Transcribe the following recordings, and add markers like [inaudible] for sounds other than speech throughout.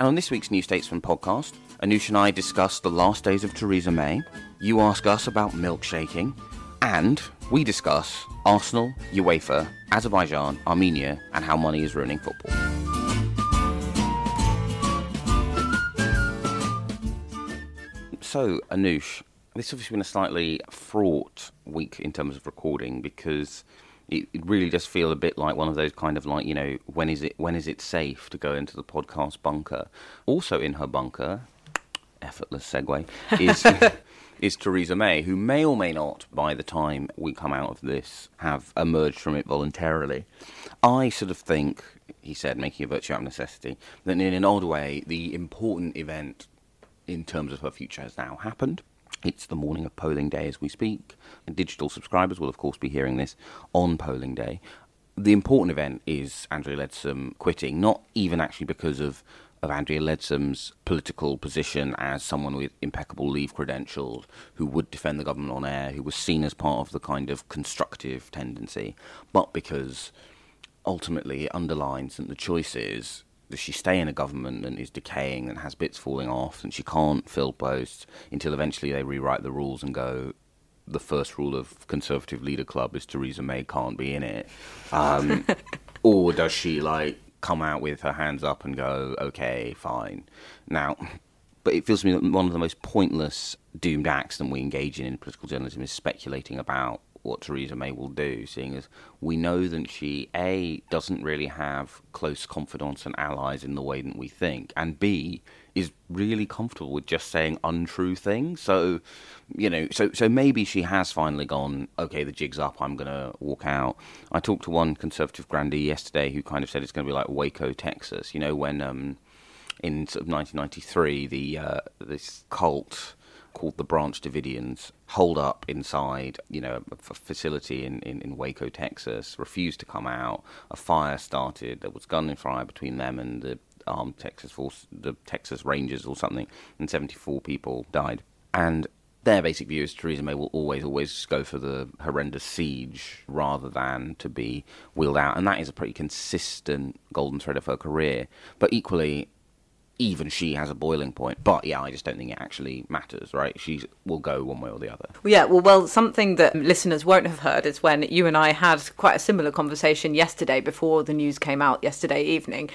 and on this week's New Statesman podcast, Anoosh and I discuss the last days of Theresa May, you ask us about milkshaking, and we discuss Arsenal, UEFA, Azerbaijan, Armenia, and how money is ruining football. So, Anoosh, this has obviously been a slightly fraught week in terms of recording because it, it really does feel a bit like one of those kind of like you know when is it when is it safe to go into the podcast bunker? Also in her bunker, effortless segue is [laughs] is Theresa May, who may or may not, by the time we come out of this, have emerged from it voluntarily. I sort of think, he said, making a virtue out of necessity, that in an odd way, the important event in terms of her future has now happened. It's the morning of polling day as we speak. And digital subscribers will, of course, be hearing this on polling day. The important event is Andrea Leadsom quitting, not even actually because of of Andrea Leadsom's political position as someone with impeccable leave credentials who would defend the government on air, who was seen as part of the kind of constructive tendency, but because ultimately it underlines that the choice that she stay in a government that is decaying and has bits falling off and she can't fill posts until eventually they rewrite the rules and go the first rule of Conservative Leader Club is Theresa May can't be in it. Um, [laughs] or does she like come out with her hands up and go, okay, fine. Now, but it feels to me that one of the most pointless doomed acts that we engage in in political journalism is speculating about what Theresa May will do, seeing as we know that she A doesn't really have close confidants and allies in the way that we think, and B is really comfortable with just saying untrue things. So, you know, so so maybe she has finally gone. Okay, the jig's up. I'm gonna walk out. I talked to one conservative grandee yesterday who kind of said it's going to be like Waco, Texas. You know, when um, in sort of 1993, the uh, this cult called the Branch Davidians holed up inside, you know, a facility in, in, in, Waco, Texas, refused to come out. A fire started. There was gun fire between them and the armed Texas force, the Texas Rangers or something, and 74 people died. And their basic view is Theresa May will always, always go for the horrendous siege rather than to be wheeled out. And that is a pretty consistent golden thread of her career. But equally, even she has a boiling point. But yeah, I just don't think it actually matters, right? She will go one way or the other. Yeah, well, well, something that listeners won't have heard is when you and I had quite a similar conversation yesterday before the news came out yesterday evening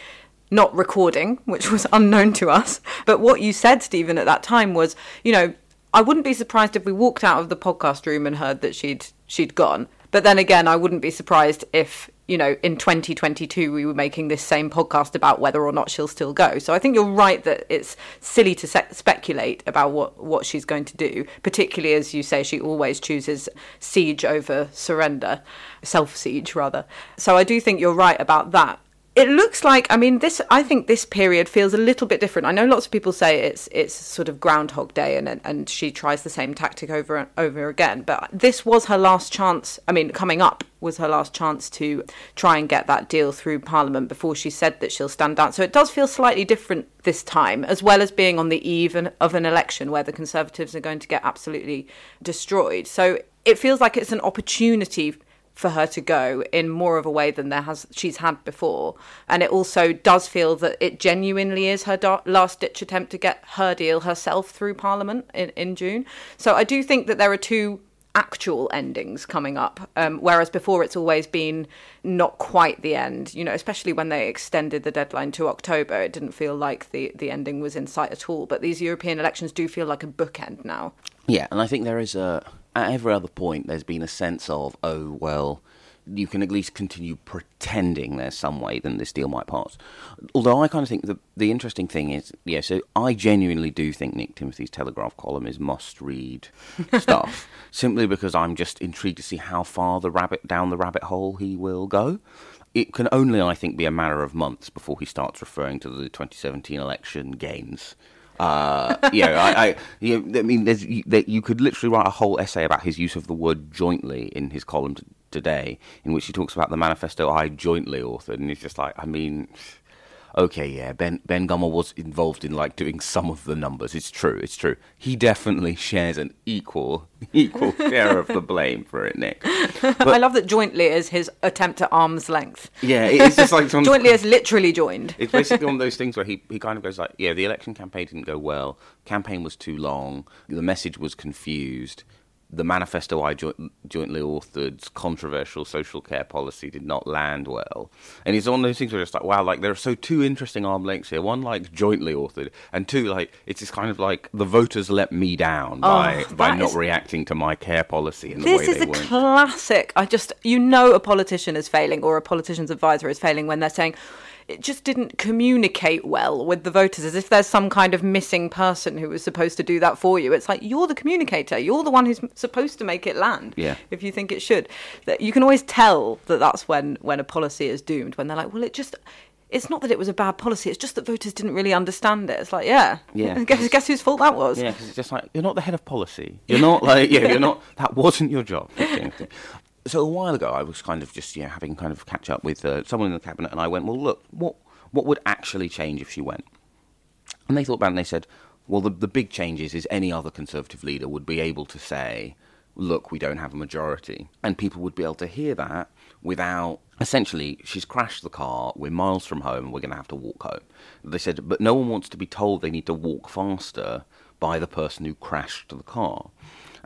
not recording, which was [laughs] unknown to us. But what you said, Stephen, at that time was, you know, I wouldn't be surprised if we walked out of the podcast room and heard that she'd she'd gone. But then again, I wouldn't be surprised if, you know, in 2022 we were making this same podcast about whether or not she'll still go. So I think you're right that it's silly to se- speculate about what, what she's going to do, particularly as you say, she always chooses siege over surrender, self siege rather. So I do think you're right about that it looks like I mean this I think this period feels a little bit different. I know lots of people say it's it's sort of groundhog day and and she tries the same tactic over and over again, but this was her last chance. I mean, coming up was her last chance to try and get that deal through parliament before she said that she'll stand down. So it does feel slightly different this time as well as being on the eve of an election where the conservatives are going to get absolutely destroyed. So it feels like it's an opportunity for her to go in more of a way than there has she's had before. And it also does feel that it genuinely is her do- last ditch attempt to get her deal herself through parliament in, in june. So i do think that there are two actual endings coming up um, whereas before it's always been not quite the end. You know especially when they extended the deadline to october it didn't feel like the, the ending was in sight at all. But these european elections do feel like a bookend now. Yeah and i think there is a at every other point, there's been a sense of, oh, well, you can at least continue pretending there's some way that this deal might pass. Although I kind of think the the interesting thing is, yeah, so I genuinely do think Nick Timothy's Telegraph column is must read [laughs] stuff, simply because I'm just intrigued to see how far the rabbit down the rabbit hole he will go. It can only, I think, be a matter of months before he starts referring to the 2017 election gains uh, know, I, I, know, I mean, there's, you, there, you could literally write a whole essay about his use of the word jointly in his column t- today, in which he talks about the manifesto I jointly authored, and he's just like, I mean, okay, yeah, Ben Ben Gummer was involved in like doing some of the numbers. It's true, it's true. He definitely shares an equal [laughs] equal share of the blame for it, Nick. But, [laughs] I love that jointly is his attempt at arm's length. Yeah, it's just like [laughs] jointly is literally joined. It's basically one of those things where he he kind of goes like, yeah, the election campaign didn't go well. Campaign was too long. The message was confused the manifesto I jo- jointly authored, controversial social care policy did not land well. And it's one of those things where it's like, wow, like there are so two interesting arm lengths here. One like jointly authored, and two like it's just kind of like the voters let me down oh, by by not is... reacting to my care policy in the this way is they a classic. I just you know a politician is failing or a politician's advisor is failing when they're saying it just didn't communicate well with the voters as if there's some kind of missing person who was supposed to do that for you it's like you're the communicator you're the one who's supposed to make it land yeah. if you think it should that you can always tell that that's when when a policy is doomed when they're like well it just it's not that it was a bad policy. It's just that voters didn't really understand it. It's like, yeah, yeah. [laughs] guess, guess whose fault that was? Yeah, because it's just like you're not the head of policy. You're not like, [laughs] yeah, you're not. That wasn't your job [laughs] so a while ago, I was kind of just having kind of catch up with uh, someone in the cabinet, and I went, well, look, what what would actually change if she went? And they thought about it, and they said, well, the the big changes is any other Conservative leader would be able to say, look, we don't have a majority, and people would be able to hear that without essentially she's crashed the car we're miles from home we're going to have to walk home. They said but no one wants to be told they need to walk faster by the person who crashed the car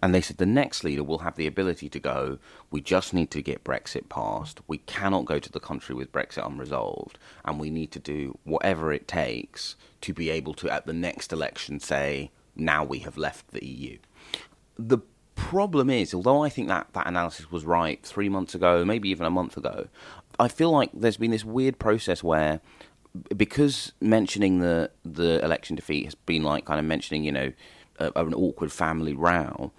and they said the next leader will have the ability to go, we just need to get Brexit passed. We cannot go to the country with Brexit unresolved. And we need to do whatever it takes to be able to, at the next election, say, now we have left the EU. The problem is, although I think that that analysis was right three months ago, maybe even a month ago, I feel like there's been this weird process where because mentioning the the election defeat has been like kind of mentioning, you know, a, an awkward family row,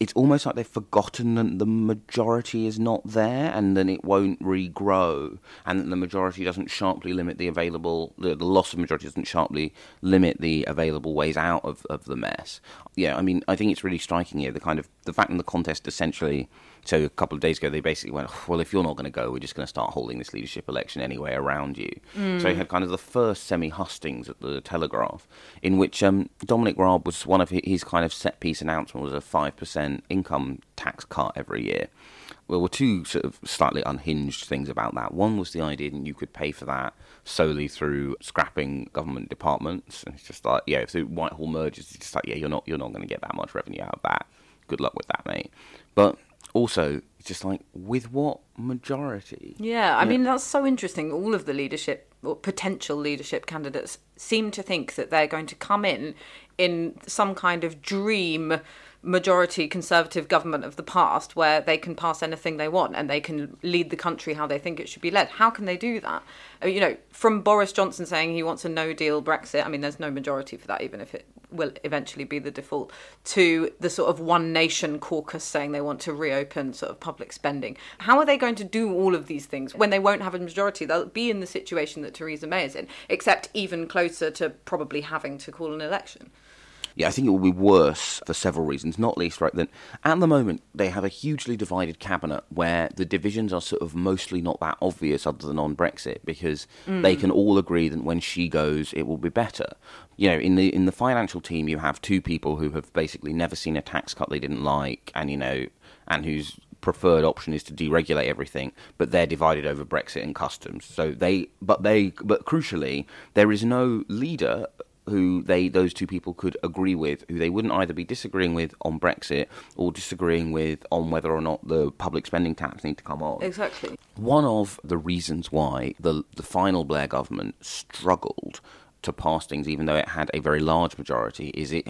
it's almost like they've forgotten that the majority is not there and then it won't regrow and that the majority doesn't sharply limit the available the, the loss of majority doesn't sharply limit the available ways out of, of the mess. Yeah i mean i think it's really striking here the kind of the fact in the contest essentially so a couple of days ago, they basically went, well, if you're not going to go, we're just going to start holding this leadership election anyway around you. Mm. So he had kind of the first semi hustings at the Telegraph, in which um, Dominic Raab was one of his kind of set piece announcement was a 5% income tax cut every year. Well, there were two sort of slightly unhinged things about that. One was the idea that you could pay for that solely through scrapping government departments, and it's just like, yeah, if the Whitehall merges, it's just like, yeah, you're not you're not going to get that much revenue out of that. Good luck with that, mate. But also just like with what majority? Yeah, I yeah. mean that's so interesting. All of the leadership or potential leadership candidates seem to think that they're going to come in in some kind of dream majority conservative government of the past where they can pass anything they want and they can lead the country how they think it should be led. How can they do that? Uh, you know, from Boris Johnson saying he wants a no deal Brexit, I mean, there's no majority for that, even if it will eventually be the default, to the sort of one nation caucus saying they want to reopen sort of public spending. How are they going to do all of these things when they won't have a majority? They'll be in the situation that Theresa May is in, except even closer to probably having to call an election. Yeah, I think it will be worse for several reasons, not least, right, that at the moment they have a hugely divided cabinet where the divisions are sort of mostly not that obvious other than on Brexit because mm. they can all agree that when she goes, it will be better. You know, in the in the financial team, you have two people who have basically never seen a tax cut they didn't like, and you know, and whose preferred option is to deregulate everything, but they're divided over Brexit and customs. So they, but they, but crucially, there is no leader who they those two people could agree with, who they wouldn't either be disagreeing with on Brexit or disagreeing with on whether or not the public spending tax need to come on. Exactly. One of the reasons why the the final Blair government struggled to pass things, even though it had a very large majority, is it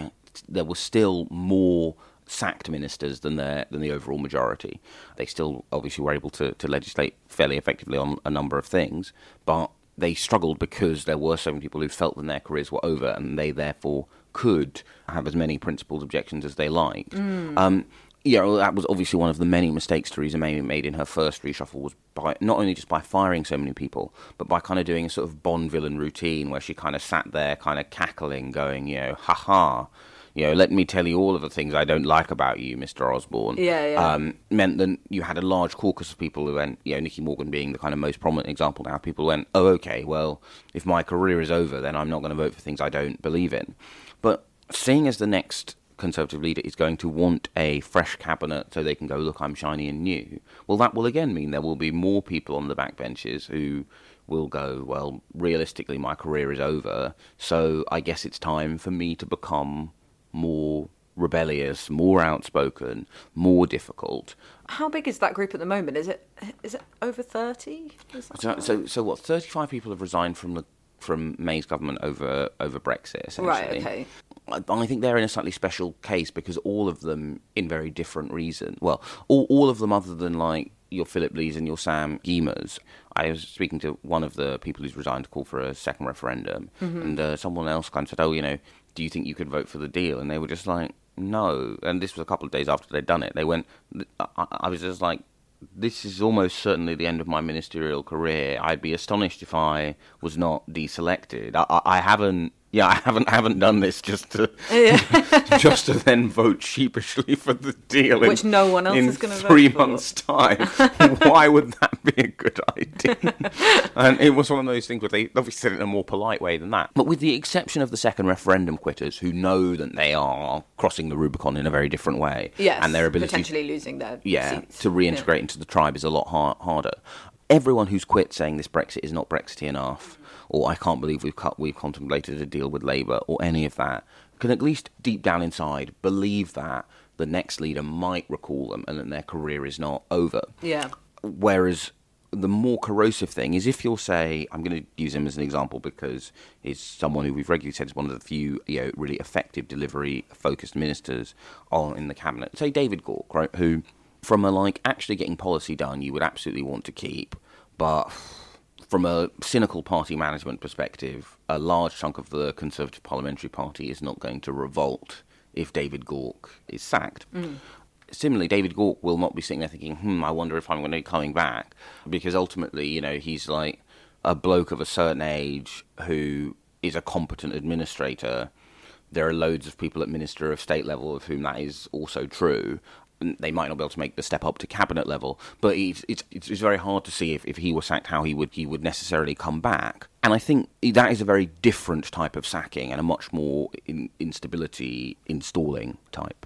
there was still more sacked ministers than their than the overall majority. They still obviously were able to, to legislate fairly effectively on a number of things, but they struggled because there were so many people who felt that their careers were over and they therefore could have as many principled objections as they liked. Mm. Um, you know, that was obviously one of the many mistakes Theresa May made in her first reshuffle was by not only just by firing so many people, but by kind of doing a sort of Bond villain routine where she kind of sat there kind of cackling, going, you know, ha ha, you know, let me tell you all of the things I don't like about you, Mr. Osborne. Yeah, yeah. Um, meant that you had a large caucus of people who went, you know, Nicky Morgan being the kind of most prominent example now. People went, oh, okay, well, if my career is over, then I'm not going to vote for things I don't believe in. But seeing as the next Conservative leader is going to want a fresh cabinet so they can go, look, I'm shiny and new, well, that will again mean there will be more people on the backbenches who will go, well, realistically, my career is over, so I guess it's time for me to become more rebellious, more outspoken, more difficult. How big is that group at the moment? Is it is it over thirty? So, so, so what? Thirty five people have resigned from the from May's government over over Brexit. Essentially. Right. Okay. I, I think they're in a slightly special case because all of them, in very different reasons. Well, all all of them, other than like your Phillip Lees and your Sam Gyimahs. I was speaking to one of the people who's resigned to call for a second referendum, mm-hmm. and uh, someone else kind of said, "Oh, you know, do you think you could vote for the deal? And they were just like, no. And this was a couple of days after they'd done it. They went, I, I was just like, this is almost certainly the end of my ministerial career. I'd be astonished if I was not deselected. I, I haven't yeah, I haven't haven't done this just to yeah. [laughs] just to then vote sheepishly for the deal, which in, no one else is going to vote three months' time. [laughs] Why would that be a good idea? [laughs] and it was one of those things where they obviously said it in a more polite way than that. But with the exception of the second referendum quitters, who know that they are crossing the Rubicon in a very different way, yes, and their ability potentially losing their yeah seats. to reintegrate yeah. into the tribe is a lot hard, harder. Everyone who's quit saying this Brexit is not Brexity enough or I can't believe we've cut, we've contemplated a deal with Labour, or any of that, can at least deep down inside believe that the next leader might recall them and that their career is not over. Yeah. Whereas the more corrosive thing is if you'll say, I'm going to use him as an example because he's someone who we've regularly said is one of the few you know, really effective delivery focused ministers on in the cabinet. Say David Gauke, right, who from a like actually getting policy done you would absolutely want to keep, but from a cynical party management perspective, a large chunk of the Conservative Parliamentary Party is not going to revolt if David Gauke is sacked. Mm. Similarly, David Gauke will not be sitting there thinking, hmm, I wonder if I'm going to be coming back. Because ultimately, you know, he's like a bloke of a certain age who is a competent administrator. There are loads of people at Minister of State level of whom that is also true they might not be able to make the step up to cabinet level, but it's it's, it's very hard to see if, if he was sacked how he would he would necessarily come back. And I think that is a very different type of sacking and a much more in, instability installing type.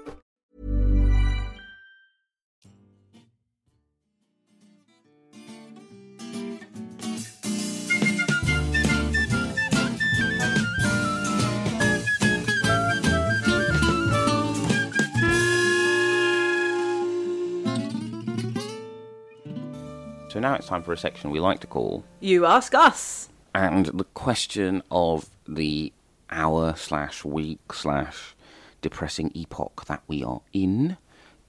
So now it's time for a section we like to call You ask us. and the question of the hour slash week slash depressing epoch that we are in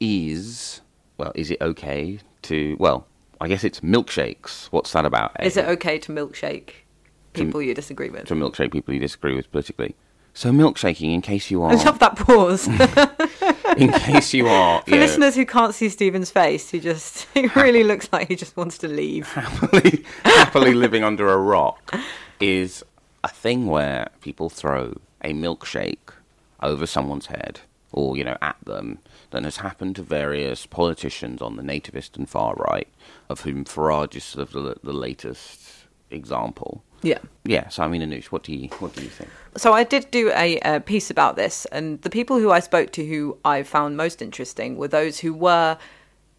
is well, is it okay to well, I guess it's milkshakes. What's that about? Is it okay to milkshake people you disagree with? to milkshake people you disagree with politically? So milkshaking, in case you I are, love that pause. [laughs] in case you are, [laughs] For you know, listeners who can't see Stephen's face, he just [laughs] he really looks like he just wants to leave. happily, happily living under a rock is a thing where people throw a milkshake over someone's head or, you know, at them that has happened to various politicians on the nativist and far right, of whom Farage is sort of the, the latest example. Yeah. Yeah, so I mean, Anoosh, what do you what do you think? So I did do a, uh piece about this, and the people who I spoke to who I found most interesting were those who were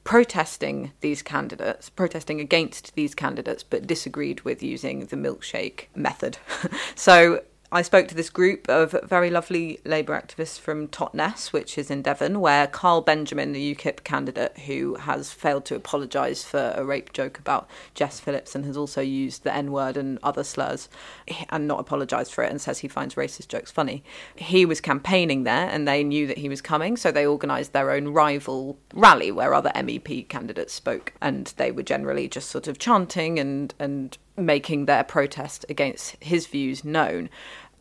protesting these candidates, protesting against these candidates, but disagreed with using the milkshake method. [laughs] so I spoke to this group of very lovely Labour activists from Totnes, which is in Devon, where Carl Benjamin, the UKIP candidate who has failed to apologise for a rape joke about Jess Phillips and has also used the N word and other slurs and not apologised for it and says he finds racist jokes funny. He was campaigning there and they knew that he was coming, so they organised their own rival rally where other MEP candidates spoke and they were generally just sort of chanting and, and making their protest against his views known.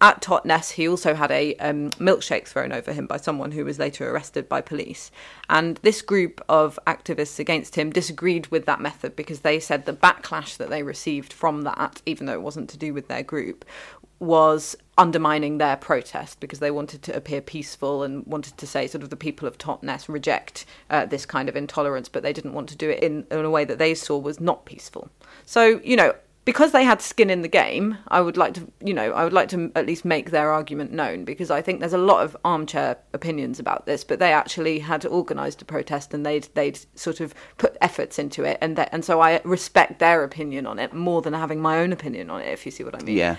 At Totnes, he also had a um, milkshake thrown over him by someone who was later arrested by police. And this group of activists against him disagreed with that method because they said the backlash that they received from that, even though it wasn't to do with their group, was undermining their protest because they wanted to appear peaceful and wanted to say sort of the people of Totnes reject uh, this kind of intolerance, but they didn't want to do it in, in a way that they saw was not peaceful. So, you know, because they had skin in the game, I would like to, you know, I would like to at least make their argument known because I think there's a lot of armchair opinions about this, but they actually had organised a protest and they'd they'd sort of put efforts into it, and that, and so I respect their opinion on it more than having my own opinion on it, if you see what I mean. Yeah.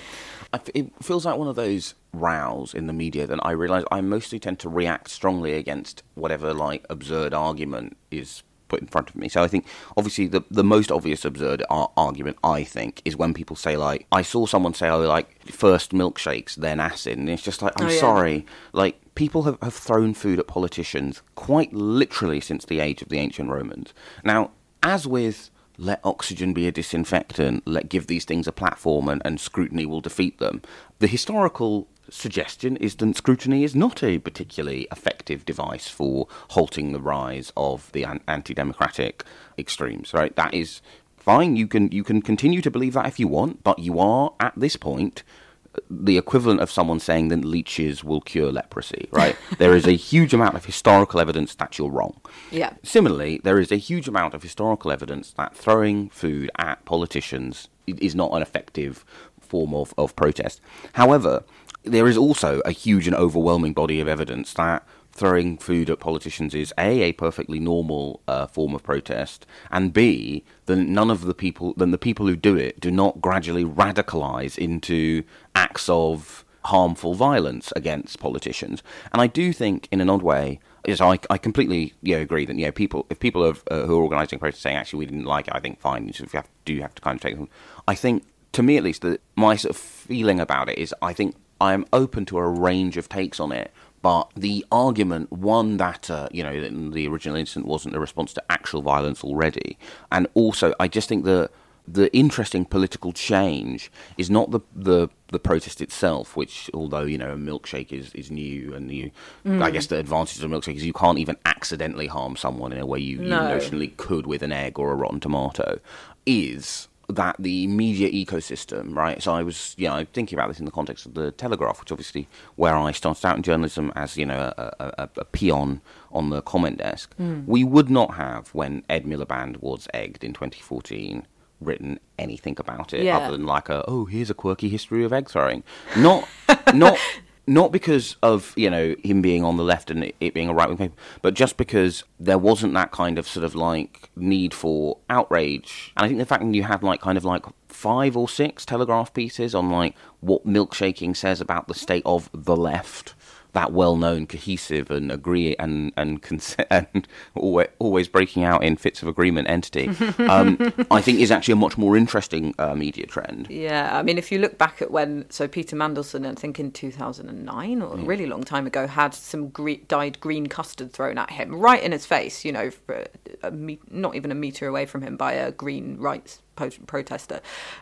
It feels like one of those rows in the media that I realise I mostly tend to react strongly against whatever like absurd argument is put in front of me. So I think obviously the the most obvious absurd ar- argument I think is when people say like I saw someone say oh like first milkshakes then acid and it's just like I'm Oh, yeah. sorry like people have, have thrown food at politicians quite literally since the age of the ancient Romans. Now as with let oxygen be a disinfectant, let give these things a platform and, and scrutiny will defeat them. The historical suggestion is that scrutiny is not a particularly effective device for halting the rise of the anti-democratic extremes, right? That is fine. You can you can continue to believe that if you want, but you are at this point the equivalent of someone saying that leeches will cure leprosy, right? [laughs] there is a huge amount of historical evidence that you're wrong. Yeah. Similarly, there is a huge amount of historical evidence that throwing food at politicians is not an effective form of, of protest. However, there is also a huge and overwhelming body of evidence that throwing food at politicians is a a perfectly normal uh, form of protest, and b then none of the people then the people who do it do not gradually radicalize into acts of harmful violence against politicians. And I do think, in an odd way, is I, I completely know, agree that know people if people are, uh, who are organising protests saying actually we didn't like it, I think fine. You sort of have, do have to kind of take them. I think to me at least that my sort of feeling about it is I think I am open to a range of takes on it. But the argument, one that uh, you know that the original incident wasn't a response to actual violence already, and also I just think that the interesting political change is not the the, the protest itself, which although you know a milkshake is, is new, and you, I guess the advantage of a milkshake is you can't even accidentally harm someone in a way you, No. you notionally could with an egg or a rotten tomato, is that the media ecosystem, right? So I was, you know, thinking about this in the context of the Telegraph, which obviously where I started out in journalism as, you know, a, a, a peon on the comment desk. Mm. We would not have when Ed Miliband was egged in 2014 written anything about it Yeah. other than like a oh here's a quirky history of egg throwing not [laughs] not not because of you know him being on the left and it, being a right wing paper but just because there wasn't that kind of sort of like need for outrage. And i think the fact that you had like kind of like five or six telegraph pieces on like what milkshaking says about the state of the left that well-known, cohesive, and agree and and, cons- [laughs] and always, always breaking out in fits of agreement entity, um, I think is actually a much more interesting uh, media trend. Yeah, I mean, if you look back at when, so Peter Mandelson, I think in 2009 or a really long time ago, had some gre- dyed green custard thrown at him right in his face, you know, me- not even a metre away from him by a green rights protester.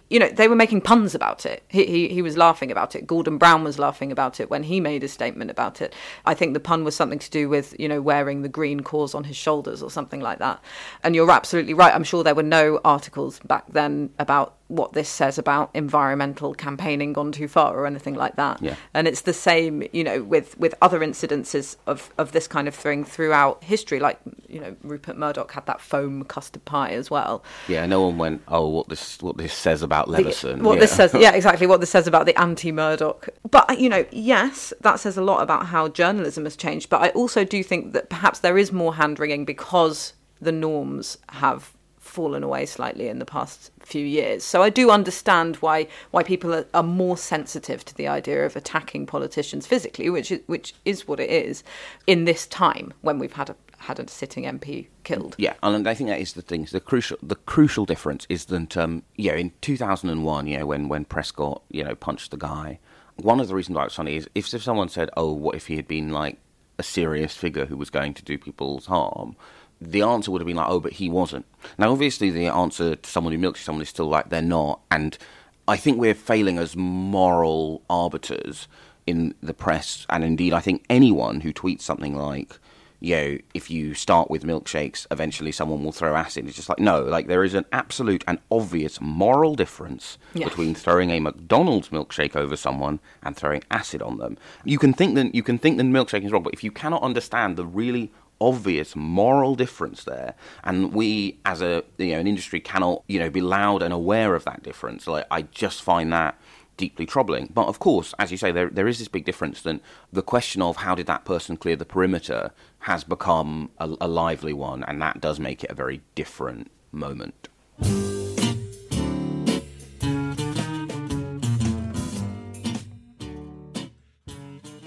You know, they were making puns about it. He, he, he was laughing about it. Gordon Brown was laughing about it when he made a statement about it. I think the pun was something to do with, you know, wearing the green cause on his shoulders or something like that. And you're absolutely right. I'm sure there were no articles back then about what this says about environmental campaigning gone too far or anything like that. Yeah. And it's the same, you know, with, with other incidences of, of this kind of thing throughout history. Like, you know, Rupert Murdoch had that foam custard pie as well. Yeah, no one went, oh, what this what this says about The- Leveson. what yeah. this says, yeah, [laughs] exactly. What this says about the anti-Murdoch. But you know, yes, that says a lot about how journalism has changed. But I also do think that perhaps there is more hand wringing because the norms have fallen away slightly in the past few years. So I do understand why why people are, are more sensitive to the idea of attacking politicians physically, which is, which is what it is in this time when we've had a had a sitting MP killed. Yeah, and I think that is the thing. The crucial, the crucial difference is that, um, you know, in 2001, you know, when when Prescott, you know, punched the guy, one of the reasons why it's funny is if, if someone said, "Oh, what if he had been like a serious figure who was going to do people's harm?" The answer would have been like, "Oh, but he wasn't." Now, obviously, the answer to someone who milks someone is still like they're not, and I think we're failing as moral arbiters in the press, and indeed, I think anyone who tweets something like you know, if you start with milkshakes, eventually someone will throw acid. It's just like, no, like there is an absolute and obvious moral difference Yeah. between throwing a McDonald's milkshake over someone and throwing acid on them. You can think that you can think that milkshake is wrong, but if you cannot understand the really obvious moral difference there, and we as a you know an industry cannot you know be loud and aware of that difference, like I just find that deeply troubling. But of course, as you say, there there is this big difference. That the question of how did that person clear the perimeter has become a, a lively one, and that does make it a very different moment.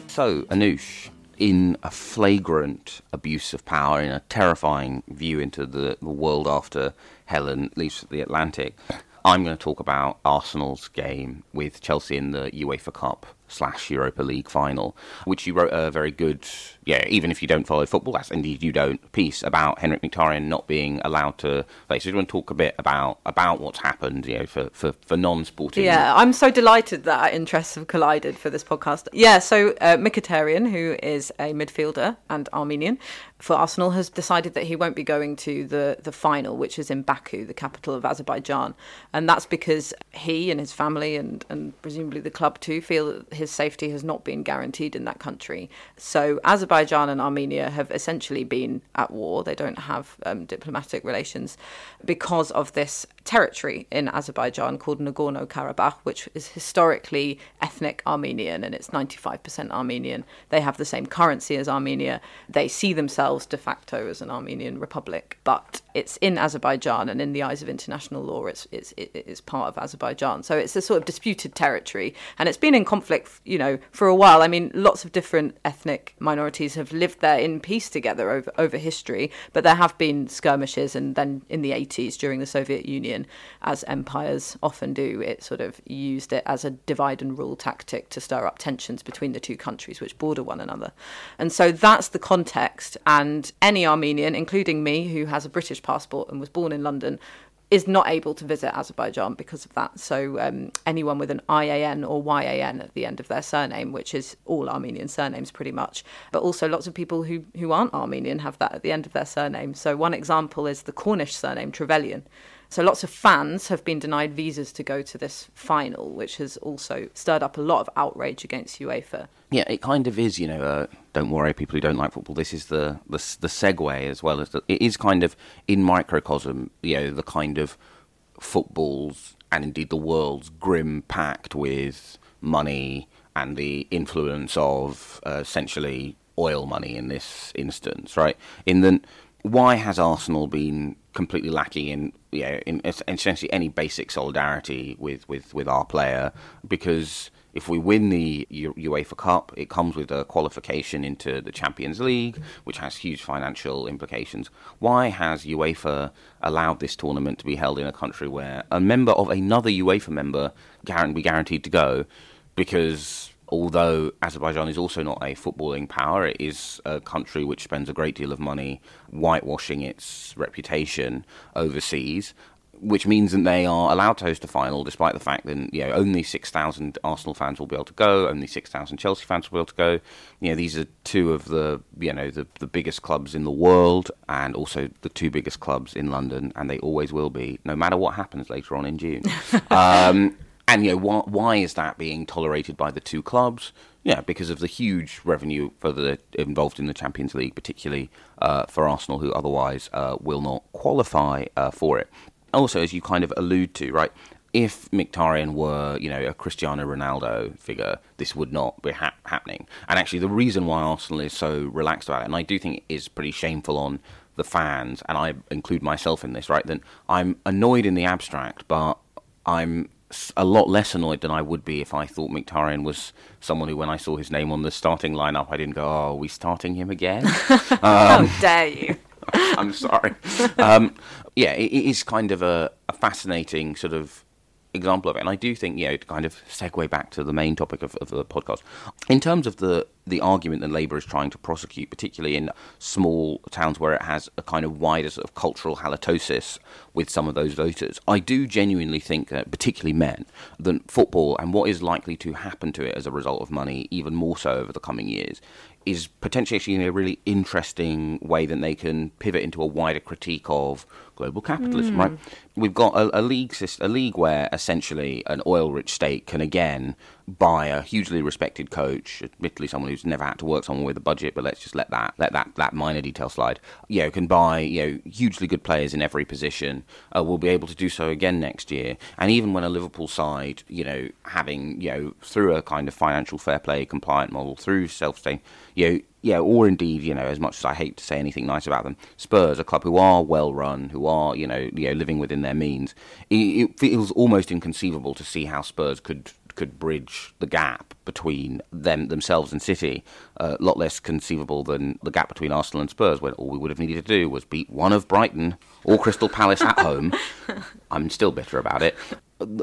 So, Anoosh, in a flagrant abuse of power, in a terrifying view into the, the world after Helen leaves for the Atlantic, I'm going to talk about Arsenal's game with Chelsea in the UEFA Cup slash Europa League final, which you wrote a very good, yeah, even if you don't follow football, that's indeed you don't, piece about Henrikh Mkhitaryan not being allowed to play. So, do you want to talk a bit about about what's happened, you know, for, for, for non-sporting? Yeah, I'm so delighted that our interests have collided for this podcast. Yeah, so uh, Mkhitaryan, who is a midfielder and Armenian for Arsenal, has decided that he won't be going to the, the final, which is in Baku, the capital of Azerbaijan. And that's because he and his family, and, and presumably the club too, feel that his safety has not been guaranteed in that country. So Azerbaijan and Armenia have essentially been at war. They don't have um, diplomatic relations because of this territory in Azerbaijan called Nagorno Karabakh, which is historically ethnic Armenian and it's 95% Armenian. They have the same currency as Armenia. They see themselves de facto as an Armenian republic, but it's in Azerbaijan and in the eyes of international law, it's, it's, it's part of Azerbaijan. So it's a sort of disputed territory and it's been in conflict, you know, for a while. I mean, lots of different ethnic minorities have lived there in peace together over, over history, but there have been skirmishes and then in the 80s during the Soviet Union, as empires often do, it sort of used it as a divide and rule tactic to stir up tensions between the two countries which border one another. And so that's the context. And any Armenian, including me, who has a British passport and was born in London, is not able to visit Azerbaijan because of that. So um, anyone with an IAN or YAN at the end of their surname, which is all Armenian surnames pretty much, but also lots of people who, who aren't Armenian have that at the end of their surname. So one example is the Cornish surname Trevelyan. So lots of fans have been denied visas to go to this final, which has also stirred up a lot of outrage against UEFA. Yeah, it kind of is. You know, uh, don't worry, people who don't like football. This is the the, the segue as well as the, it is kind of in microcosm. You know, the kind of footballs and indeed the world's grim packed with money and the influence of uh, essentially oil money in this instance, right? In the why has Arsenal been completely lacking in know, in essentially any basic solidarity with, with, with our player? Because if we win the UEFA Cup, it comes with a qualification into the Champions League, which has huge financial implications. Why has UEFA allowed this tournament to be held in a country where a member of another UEFA member be guaranteed to go? Because although Azerbaijan is also not a footballing power, it is a country which spends a great deal of money whitewashing its reputation overseas. Which means that they are allowed to host a final, despite the fact that you know only six thousand Arsenal fans will be able to go, only six thousand Chelsea fans will be able to go. You know these are two of the you know the the biggest clubs in the world, and also the two biggest clubs in London, and they always will be, no matter what happens later on in June. [laughs] um, and you know why, why is that being tolerated by the two clubs? Yeah, because of the huge revenue for the involved in the Champions League, particularly uh, for Arsenal, who otherwise uh, will not qualify uh, for it. Also, as you kind of allude to, right, if Mkhitaryan were, you know, a Cristiano Ronaldo figure, this would not be ha- happening. And actually, the reason why Arsenal is so relaxed about it, and I do think it is pretty shameful on the fans, and I include myself in this, right? Then I'm annoyed in the abstract, but I'm a lot less annoyed than I would be if I thought Mkhitaryan was someone who, when I saw his name on the starting lineup, I didn't go, "Oh, are we starting him again?" [laughs] um, How dare you? [laughs] I'm sorry. Um, yeah, it, it is kind of a, a fascinating sort of example of it. And I do think, you know, to kind of segue back to the main topic of, of, the podcast, in terms of the, the argument that Labour is trying to prosecute, particularly in small towns where it has a kind of wider sort of cultural halitosis with some of those voters, I do genuinely think that, particularly men, that football and what is likely to happen to it as a result of money, even more so over the coming years, is potentially actually a really interesting way that they can pivot into a wider critique of global capitalism, mm. right? We've got a, a league a league where essentially an oil-rich state can again buy a hugely respected coach, admittedly someone who's never had to work someone with a budget, but let's just let that let that that minor detail slide. You know, can buy you know hugely good players in every position. Uh, will be able to do so again next year, and even when a Liverpool side, you know, having you know through a kind of financial fair play compliant model, through self-sustain, you know yeah, or indeed, you know, as much as I hate to say anything nice about them, Spurs, a club who are well run, who are, you know, you know, living within their means. It, it feels almost inconceivable to see how Spurs could could bridge the gap between them themselves and City. Uh, a lot less conceivable than the gap between Arsenal and Spurs, when all we would have needed to do was beat one of Brighton or Crystal Palace at home. [laughs] I'm still bitter about it.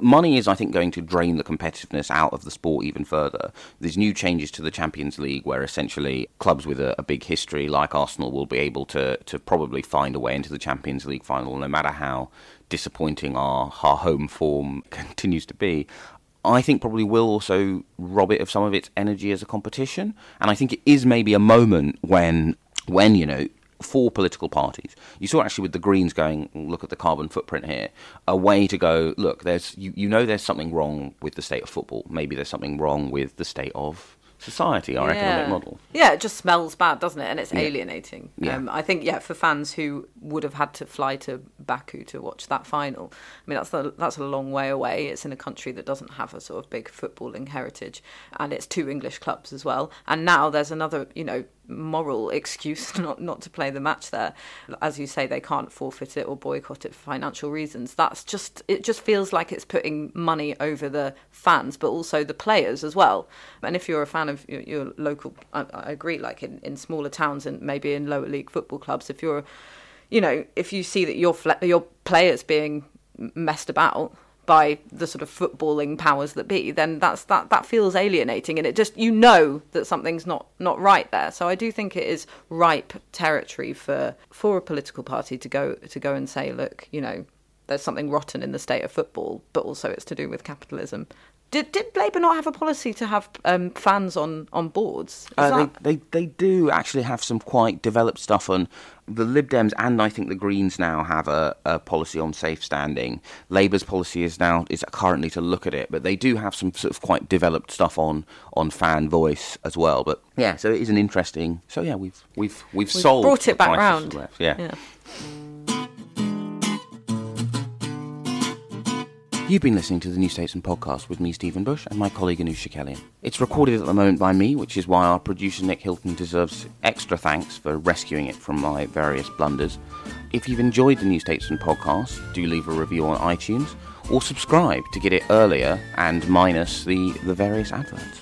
Money is, I think, going to drain the competitiveness out of the sport even further. There's new changes to the Champions League where essentially clubs with a, a big history like Arsenal will be able to, to probably find a way into the Champions League final no matter how disappointing our, our home form [laughs] continues to be. I think probably will also rob it of some of its energy as a competition. And I think it is maybe a moment when, when you know, for political parties, you saw actually with the Greens going, look at the carbon footprint here, a way to go, look, there's you, you know there's something wrong with the state of football. Maybe there's something wrong with the state of society, our yeah. economic model. Yeah, it just smells bad, doesn't it? And it's yeah. alienating. Yeah. Um, I think, yeah, for fans who would have had to fly to Baku to watch that final, I mean, that's a, that's a long way away. It's in a country that doesn't have a sort of big footballing heritage, and it's two English clubs as well. And now there's another, you know, moral excuse [laughs] not not to play the match there. As you say, they can't forfeit it or boycott it for financial reasons. That's just it. Just feels like it's putting money over the fans, but also the players as well. And if you're a fan of your, your local, I, I, agree. Like in, in smaller towns and maybe in lower league football clubs, if you're, you know, if you see that your your players being messed about by the sort of footballing powers that be, then that's that that feels alienating, and it just you know that something's not not right there. So I do think it is ripe territory for for a political party to go to go and say, look, you know, there's something rotten in the state of football, but also it's to do with capitalism. Did, did Labour not have a policy to have um, fans on, on boards? Uh, they, they they do actually have some quite developed stuff on the Lib Dems and I think the Greens now have a, a policy on safe standing. Labour's policy is now is currently to look at it, but they do have some sort of quite developed stuff on on fan voice as well. But yeah, so it is an interesting. So yeah, we've we've we've, We've solved brought it back round. left. Yeah. yeah. You've been listening to the New Statesman podcast with me, Stephen Bush, and my colleague Anoosh Chakelian. It's recorded at the moment by me, which is why our producer Nick Hilton deserves extra thanks for rescuing it from my various blunders. If you've enjoyed the New Statesman podcast, do leave a review on iTunes or subscribe to get it earlier and minus the, the various adverts.